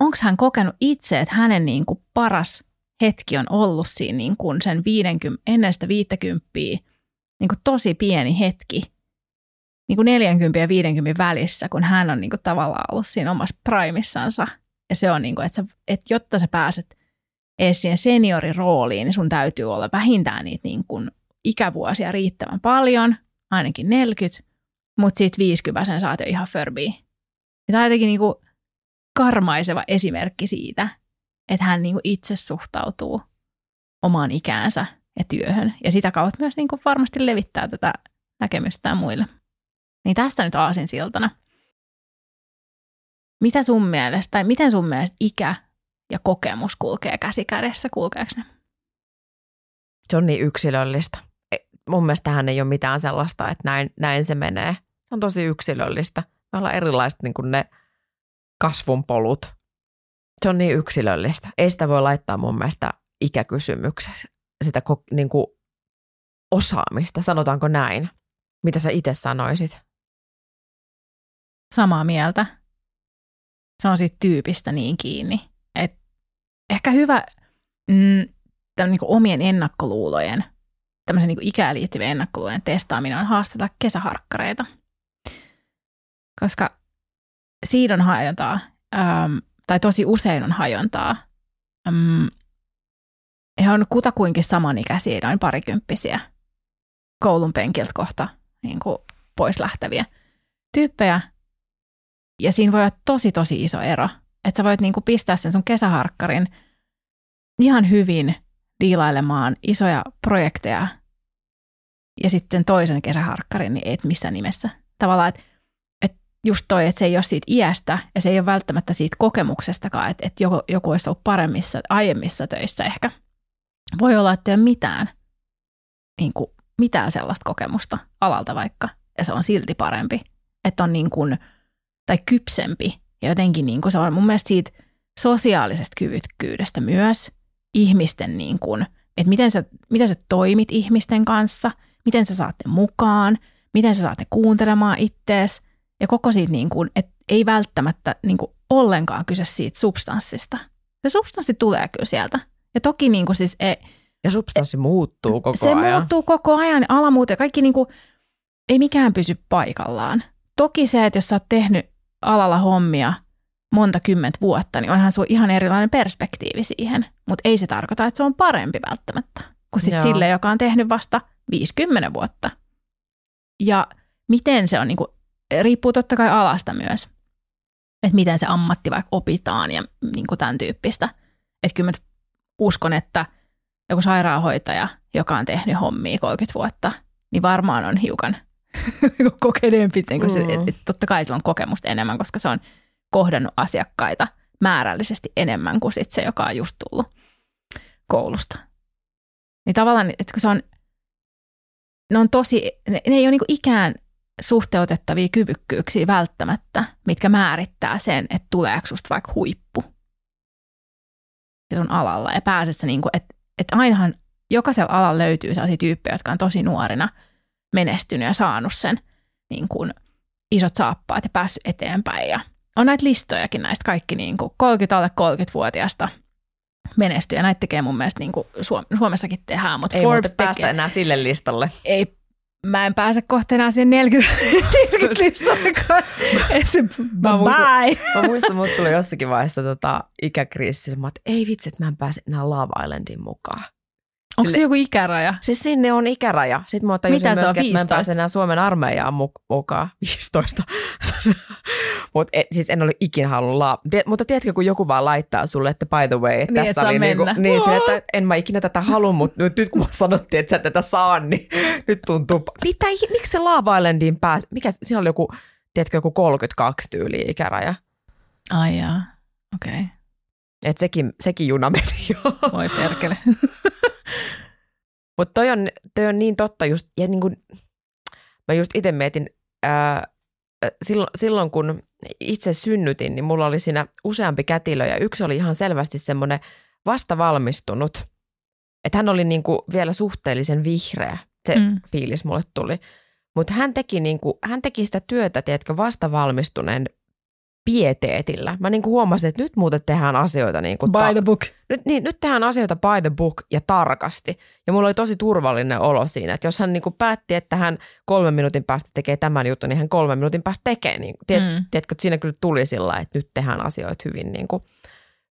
onko hän kokenut itse, että hänen niinku paras hetki on ollut siinä niinku sen 50, ennen sitä 50 niinku tosi pieni hetki, niin kuin 40 ja 50 välissä, kun hän on niin kuin tavallaan ollut siinä omassa primissansa. Ja se on niin kuin, että, sä, että jotta sä pääset edes siihen seniorirooliin, niin sun täytyy olla vähintään niitä niin kuin ikävuosia riittävän paljon, ainakin 40, mutta siitä 50 sen saat jo ihan förbiin. Ja tämä on jotenkin niin kuin karmaiseva esimerkki siitä, että hän niin kuin itse suhtautuu omaan ikäänsä ja työhön. Ja sitä kautta myös niin kuin varmasti levittää tätä näkemystään muille. Niin tästä nyt aasin siltana. Mitä sun mielestä, tai miten sun mielestä ikä ja kokemus kulkee käsi kädessä, kulkeeko ne? Se on niin yksilöllistä. E, mun mielestä tähän ei ole mitään sellaista, että näin, näin se menee. Se on tosi yksilöllistä. Me ollaan erilaiset niin kuin ne kasvun polut. Se on niin yksilöllistä. Ei sitä voi laittaa mun mielestä ikäkysymyksessä, sitä niin kuin osaamista, sanotaanko näin. Mitä sä itse sanoisit? Samaa mieltä. Se on siitä tyypistä niin kiinni. Et ehkä hyvä mm, niin omien ennakkoluulojen, tämmöisen niin ikään liittyvien ennakkoluulojen testaaminen on haasteta kesäharkkareita. Koska siinä on hajontaa, ähm, tai tosi usein on hajontaa. Ähm, he on kutakuinkin samanikäisiä, noin parikymppisiä, koulun penkiltä kohta niin kuin pois lähteviä tyyppejä, ja siinä voi olla tosi, tosi iso ero. Että sä voit niinku pistää sen sun kesäharkkarin ihan hyvin diilailemaan isoja projekteja ja sitten toisen kesäharkkarin, niin et missään nimessä. Tavallaan, että et just toi, että se ei ole siitä iästä ja se ei ole välttämättä siitä kokemuksestakaan, että et joku, joku olisi ollut paremmissa, aiemmissa töissä ehkä. Voi olla, että ei ole mitään, niin kuin, mitään sellaista kokemusta alalta vaikka, ja se on silti parempi. Että on niin kuin, tai kypsempi. Ja jotenkin niin kuin se on mun mielestä siitä sosiaalisesta kyvykkyydestä myös ihmisten, niin kuin, että miten sä, miten sä toimit ihmisten kanssa, miten sä saatte mukaan, miten sä saatte kuuntelemaan ittees. Ja koko siitä, niin kuin, että ei välttämättä niin kuin ollenkaan kyse siitä substanssista. Se substanssi tulee kyllä sieltä. Ja toki niin kuin siis... Ei, ja substanssi muuttuu koko se ajan. Se muuttuu koko ajan. Ala muuten, kaikki niin kuin, ei mikään pysy paikallaan. Toki se, että jos sä oot tehnyt alalla hommia monta kymmentä vuotta, niin onhan sulla ihan erilainen perspektiivi siihen. Mutta ei se tarkoita, että se on parempi välttämättä kuin sit sille, joka on tehnyt vasta 50 vuotta. Ja miten se on, niin kuin, riippuu totta kai alasta myös, että miten se ammatti vaikka opitaan ja niin kuin tämän tyyppistä. Että kyllä mä uskon, että joku sairaanhoitaja, joka on tehnyt hommia 30 vuotta, niin varmaan on hiukan kokeneempi. Niin kuin se, mm. että totta kai sillä on kokemusta enemmän, koska se on kohdannut asiakkaita määrällisesti enemmän kuin sit se, joka on just tullut koulusta. Niin tavallaan, että kun se on, ne on tosi, ne, ne ei ole niin ikään suhteutettavia kyvykkyyksiä välttämättä, mitkä määrittää sen, että tuleeko susta vaikka huippu sun alalla. Ja pääset sä niin kuin, että, että ainahan jokaisella alalla löytyy sellaisia tyyppejä, jotka on tosi nuorina menestynyt ja saanut sen niin kuin isot saappaat ja päässyt eteenpäin. Ja on näitä listojakin näistä kaikki niin kuin 30 alle 30-vuotiaasta menestyy. Ja näitä tekee mun mielestä niin kuin Suomessakin tehdään, mutta ei Forbes päästä tekee, enää sille listalle. Ei, mä en pääse kohta enää siihen 40, 40 listalle, mä muistan, mä muistan, mut tuli jossakin vaiheessa tota ikäkriisissä, että ei vitsi, että mä en pääse enää Love Islandin mukaan. Onko se joku ikäraja? Siis sinne on ikäraja. Sitten mä tajusin Mitä myöskin, että mä en pääse enää Suomen armeijaan mukaan. 15. Mut et, siis en ole ikinä halunnut laa. Tiet, mutta tiedätkö, kun joku vaan laittaa sulle, että by the way, niin, tässä oli niinku, niin, siinä, että en mä ikinä tätä halua, mutta nyt, nyt kun mä sanottiin, että sä tätä saa, niin nyt tuntuu. Mitä, miksi se Love Islandiin pääsi? Mikä, siinä oli joku, tiedätkö, joku 32 tyyli ikäraja. Ai jaa, okei. Okay. Et sekin, sekin juna meni jo. Voi perkele. Mutta toi on, toi on niin totta just, ja niin kuin, mä just itse mietin, ää, silloin, silloin kun itse synnytin, niin mulla oli siinä useampi kätilö ja yksi oli ihan selvästi semmoinen vasta valmistunut. Että hän oli niin kuin vielä suhteellisen vihreä, se mm. fiilis mulle tuli. Mutta hän teki, niin kuin, hän teki sitä työtä, tiedätkö, vasta valmistuneen pieteetillä. Mä niin kuin huomasin, että nyt muuten tehdään asioita niin kuin by ta- the book. Nyt, niin, nyt tehdään asioita by the book ja tarkasti. Ja mulla oli tosi turvallinen olo siinä, että jos hän niin kuin päätti, että hän kolmen minuutin päästä tekee tämän jutun, niin hän kolmen minuutin päästä tekee. Niin, tiet, mm. Tiedätkö, että siinä kyllä tuli sillä että nyt tehdään asioita hyvin, niin kuin,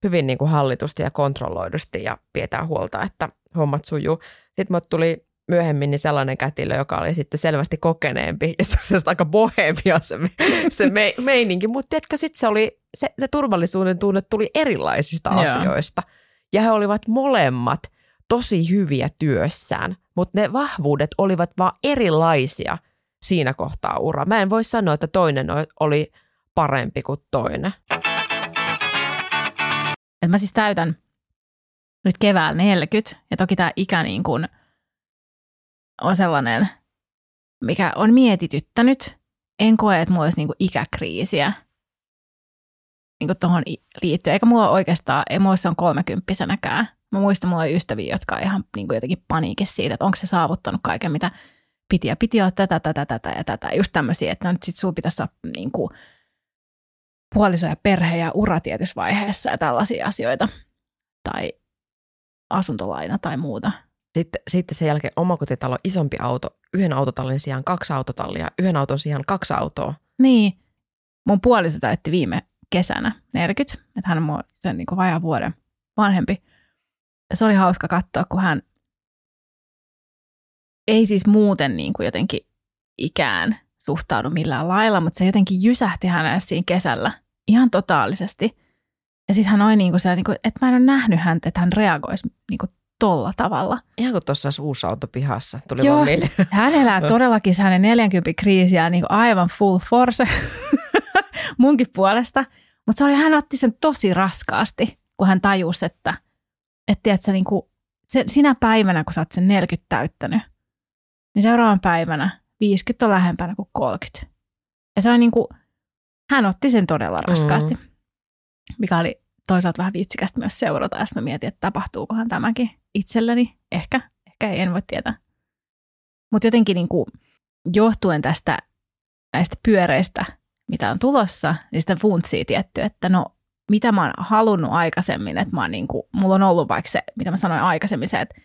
hyvin niin kuin hallitusti ja kontrolloidusti ja pidetään huolta, että hommat sujuu. Sitten mut tuli myöhemmin niin sellainen kätilö, joka oli sitten selvästi kokeneempi ja se oli aika bohemia se, se me, meininki, mutta tiedätkö, sitten se, oli, se, se turvallisuuden tunne tuli erilaisista yeah. asioista ja he olivat molemmat tosi hyviä työssään, mutta ne vahvuudet olivat vaan erilaisia siinä kohtaa ura. Mä en voi sanoa, että toinen oli parempi kuin toinen. Et mä siis täytän nyt keväällä 40 ja toki tämä ikä niin kuin – on sellainen, mikä on mietityttänyt. En koe, että mulla olisi niinku ikäkriisiä niinku tuohon liittyen. Eikä mulla oikeastaan, ei mulla on kolmekymppisenäkään. Mä muistan, mulla oli ystäviä, jotka on ihan niinku jotenkin paniikissa siitä, että onko se saavuttanut kaiken, mitä piti. Ja piti olla tätä, tätä, tätä ja tätä. Just tämmöisiä, että no nyt sit sun pitäisi olla niinku puoliso ja perhe ja ura tietyssä vaiheessa ja tällaisia asioita. Tai asuntolaina tai muuta. Sitten, sitten sen jälkeen omakotitalo, isompi auto, yhden autotallin sijaan kaksi autotallia, yhden auton sijaan kaksi autoa. Niin. Mun puoliso täytti viime kesänä 40, että hän on sen niin vajaa vuoden vanhempi. Se oli hauska katsoa, kun hän ei siis muuten niin kuin jotenkin ikään suhtaudu millään lailla, mutta se jotenkin jysähti hänelle siinä kesällä ihan totaalisesti. Ja sitten hän oli niin kuin se, kuin, että mä en ole nähnyt häntä, että hän reagoisi niin kuin tolla tavalla. Ihan kuin tuossa uusi auto pihassa. Tuli Joo, hän elää todellakin hänen 40 kriisiä niin aivan full force munkin puolesta. Mutta se oli, hän otti sen tosi raskaasti, kun hän tajusi, että, että tiedätkö, niin kuin, se, sinä päivänä, kun sä oot sen 40 täyttänyt, niin seuraavan päivänä 50 on lähempänä kuin 30. Ja se oli niin kuin, hän otti sen todella raskaasti, mm. mikä oli toisaalta vähän vitsikästä myös seurata, ja mä mietin, että tapahtuukohan tämäkin itselleni. Ehkä, ehkä ei, en voi tietää. Mutta jotenkin niin kuin, johtuen tästä näistä pyöreistä, mitä on tulossa, niin sitä funtsii tietty, että no mitä mä oon halunnut aikaisemmin, että mä oon niin kuin, mulla on ollut vaikka se, mitä mä sanoin aikaisemmin, se, että,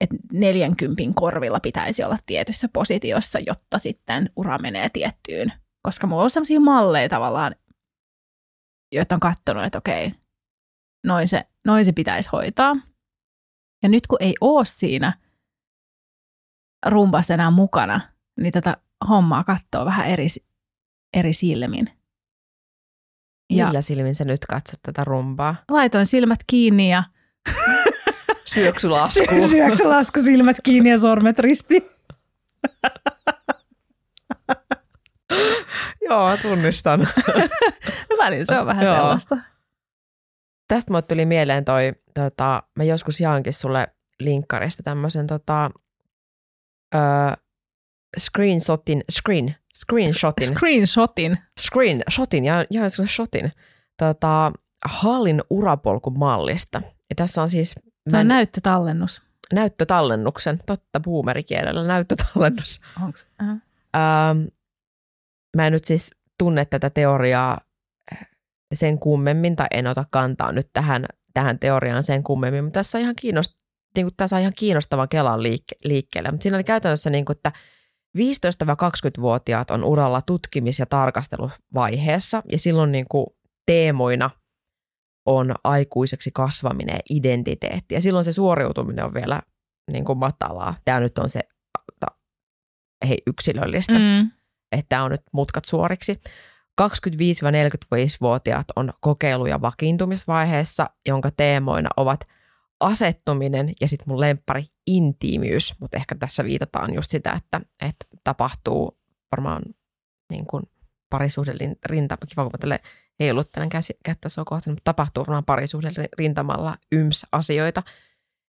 että 40 korvilla pitäisi olla tietyssä positiossa, jotta sitten ura menee tiettyyn. Koska mulla on sellaisia malleja tavallaan joita on katsonut, että okei, noin se, noin se pitäisi hoitaa. Ja nyt kun ei ole siinä rumpasta enää mukana, niin tätä hommaa katsoo vähän eri, eri silmin. Ja Millä silmin sä nyt katsot tätä rumpaa? Laitoin silmät kiinni ja... Syöksylasku. Sy- syöksylasku, silmät kiinni ja sormet risti. Joo, tunnistan. no välillä se on vähän Joo. sellaista. Tästä mulle tuli mieleen toi, tota, mä joskus jaankin sulle linkkarista tämmöisen tota, öö, screenshotin, screen, screenshotin. Screenshotin. Screenshotin, ja, ja shotin. Tota, Hallin urapolkumallista. Ja tässä on siis... Se on näyttötallennus. Näyttötallennuksen, totta boomerikielellä, näyttötallennus. Onks? Uh-huh. Ähm, mä en nyt siis tunne tätä teoriaa sen kummemmin, tai en ota kantaa nyt tähän, tähän teoriaan sen kummemmin, mutta tässä on ihan, kiinnost, niin kuin, tässä on ihan kiinnostavan Kelan liikke, liikkeelle. Mutta siinä oli käytännössä, niin kuin, että 15-20-vuotiaat on uralla tutkimis- ja tarkasteluvaiheessa, ja silloin niin kuin, teemoina on aikuiseksi kasvaminen ja identiteetti. Ja silloin se suoriutuminen on vielä niin kuin matalaa. Tämä nyt on se hei, yksilöllistä, mm. että tämä on nyt mutkat suoriksi. 25-45-vuotiaat on kokeilu- ja vakiintumisvaiheessa, jonka teemoina ovat asettuminen ja sitten mun lemppari intiimiys, mutta ehkä tässä viitataan just sitä, että, että tapahtuu varmaan niin kuin parisuhden rintama, kiva kun mä ei tällainen käsi, kättä se on kohtanut, mutta tapahtuu varmaan parisuhden rintamalla yms asioita.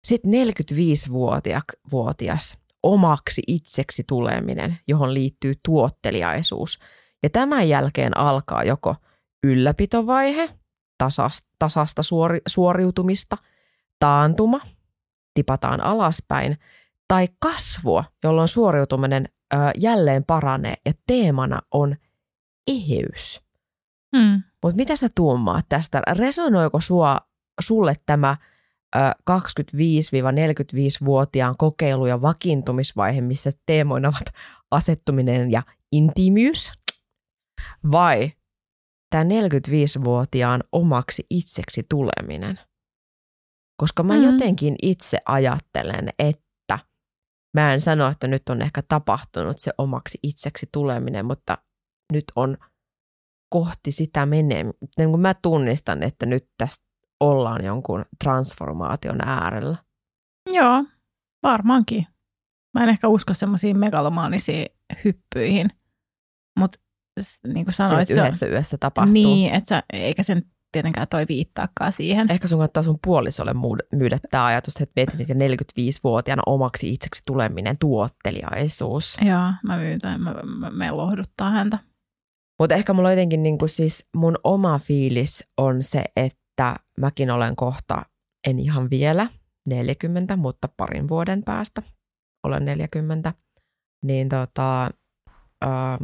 Sitten 45-vuotias omaksi itseksi tuleminen, johon liittyy tuotteliaisuus – ja tämän jälkeen alkaa joko ylläpitovaihe, tasasta, tasasta suori, suoriutumista, taantuma, tipataan alaspäin, tai kasvua, jolloin suoriutuminen ö, jälleen paranee ja teemana on eheys. Hmm. Mutta mitä sä tuumaat tästä? Resonoiko sua, sulle tämä ö, 25-45-vuotiaan kokeilu- ja vakiintumisvaihe, missä teemoina ovat asettuminen ja intiimiys? Vai tämä 45-vuotiaan omaksi itseksi tuleminen. Koska mä mm. jotenkin itse ajattelen, että mä en sano, että nyt on ehkä tapahtunut se omaksi itseksi tuleminen, mutta nyt on kohti sitä menee. Niin kun mä tunnistan, että nyt tästä ollaan jonkun transformaation äärellä. Joo, varmaankin. Mä en ehkä usko semmoisiin megalomaanisiin hyppyihin, mutta niin kuin sanoit, se yhdessä on, yössä tapahtuu. Niin, että sä, eikä sen tietenkään toi viittaakaan siihen. Ehkä sun kannattaa sun puolisolle myydä tämä ajatus, että mietit, miten 45-vuotiaana omaksi itseksi tuleminen, tuotteliaisuus. Joo, mä myyn tämän, mä, mä, mä lohduttaa häntä. Mutta ehkä mulla jotenkin niin kuin siis mun oma fiilis on se, että mäkin olen kohta, en ihan vielä 40, mutta parin vuoden päästä olen 40, niin tota, äh,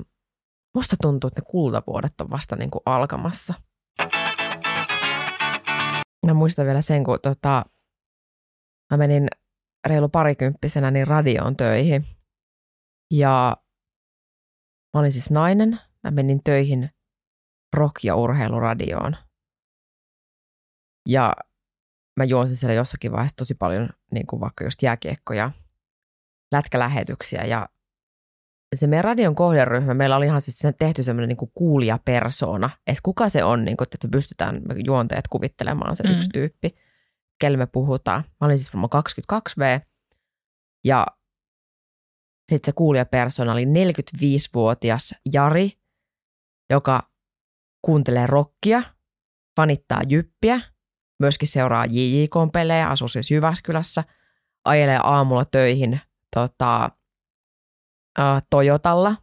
Musta tuntuu, että ne kultavuodet on vasta niin kuin alkamassa. Mä muistan vielä sen, kun tota, mä menin reilu parikymppisenä niin radioon töihin. Ja mä olin siis nainen. Mä menin töihin rock- ja urheiluradioon. Ja mä juonsin siellä jossakin vaiheessa tosi paljon niin kuin vaikka just jääkiekkoja, lätkälähetyksiä ja se meidän radion kohderyhmä, meillä oli ihan siis tehty semmoinen niin kuulijapersona, että kuka se on, niin kuin, että me pystytään me juonteet kuvittelemaan se mm. yksi tyyppi, kelle me puhutaan. Mä olin siis varmaan 22V ja sitten se kuulijapersona oli 45-vuotias Jari, joka kuuntelee rockia, fanittaa jyppiä, myöskin seuraa JJK-pelejä, asuu siis Jyväskylässä, ajelee aamulla töihin tota, äh, Toyotalla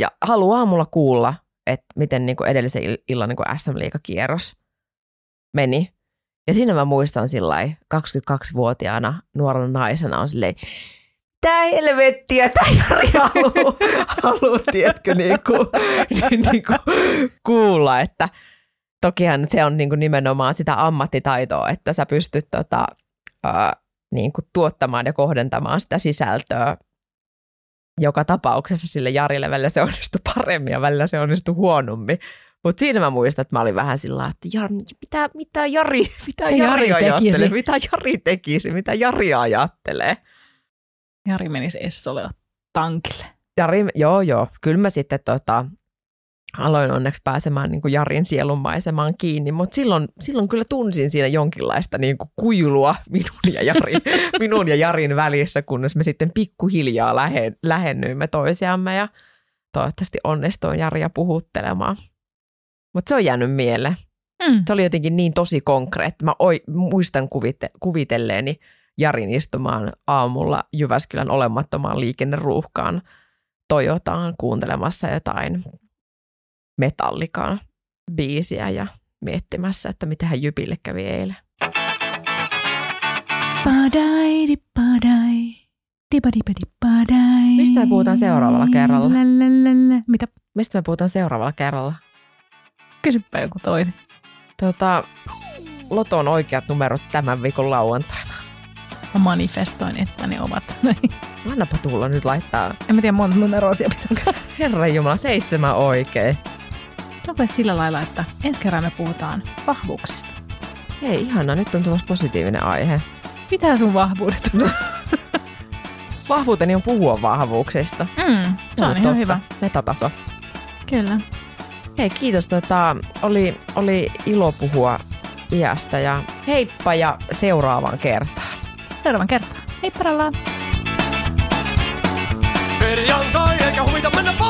ja haluaa aamulla kuulla, että miten niin kuin edellisen illan niin kuin SM-liigakierros meni. Ja siinä mä muistan sillä 22-vuotiaana nuorena naisena on silleen, tää helvettiä, tää Jari haluu, haluu tiedätkö, niin kuin, niin kuin, kuulla, että tokihan se on niin kuin nimenomaan sitä ammattitaitoa, että sä pystyt tota, ää, niin kuin tuottamaan ja kohdentamaan sitä sisältöä joka tapauksessa sille Jarille välillä se onnistui paremmin ja välillä se onnistui huonommin. Mutta siinä mä muistan, että mä olin vähän sillä että Jar, mitä, mitä Jari, mitä Jari, Jari ajattelee, tekisi? mitä Jari tekisi, mitä Jari ajattelee. Jari menisi Essolle tankille. Jari, joo joo, kyllä mä sitten tota, aloin onneksi pääsemään niin kuin Jarin sielunmaisemaan kiinni, mutta silloin, silloin kyllä tunsin siinä jonkinlaista niin kuin kuilua minun ja, Jarin, minun ja Jarin välissä, kunnes me sitten pikkuhiljaa lähe, lähennyimme toisiamme ja toivottavasti onnistuin Jaria puhuttelemaan. Mutta se on jäänyt mieleen. Mm. Se oli jotenkin niin tosi konkreetti. Mä oi, muistan kuvite, kuvitelleeni Jarin istumaan aamulla Jyväskylän olemattomaan liikenneruuhkaan Toyotaan kuuntelemassa jotain metallikaan biisiä ja miettimässä, että mitä hän Jypille kävi eilen. Padai, di padai. Dibadibadi padai. Mistä me puhutaan seuraavalla kerralla? Lalalala. Mitä? Mistä me puhutaan seuraavalla kerralla? Kysypä joku toinen. Tota, Loton oikeat numerot tämän viikon lauantaina. Mä manifestoin, että ne ovat. Annapa tulla nyt laittaa, en mä tiedä monta numeroa siellä pitää. herran jumala, seitsemän oikein. Onko sillä lailla, että ensi kerran me puhutaan vahvuuksista? Hei, ihana, nyt on tulossa positiivinen aihe. Mitä sun vahvuudet on? Vahvuuteni on puhua vahvuuksista. Mm, se on ollut ihan totta. hyvä. Metataso. Kyllä. Hei, kiitos. Tota, oli, oli ilo puhua iästä ja heippa ja seuraavaan kertaan. Seuraavan kertaan. Hei parallaan. Perjantai eikä huvita mennä.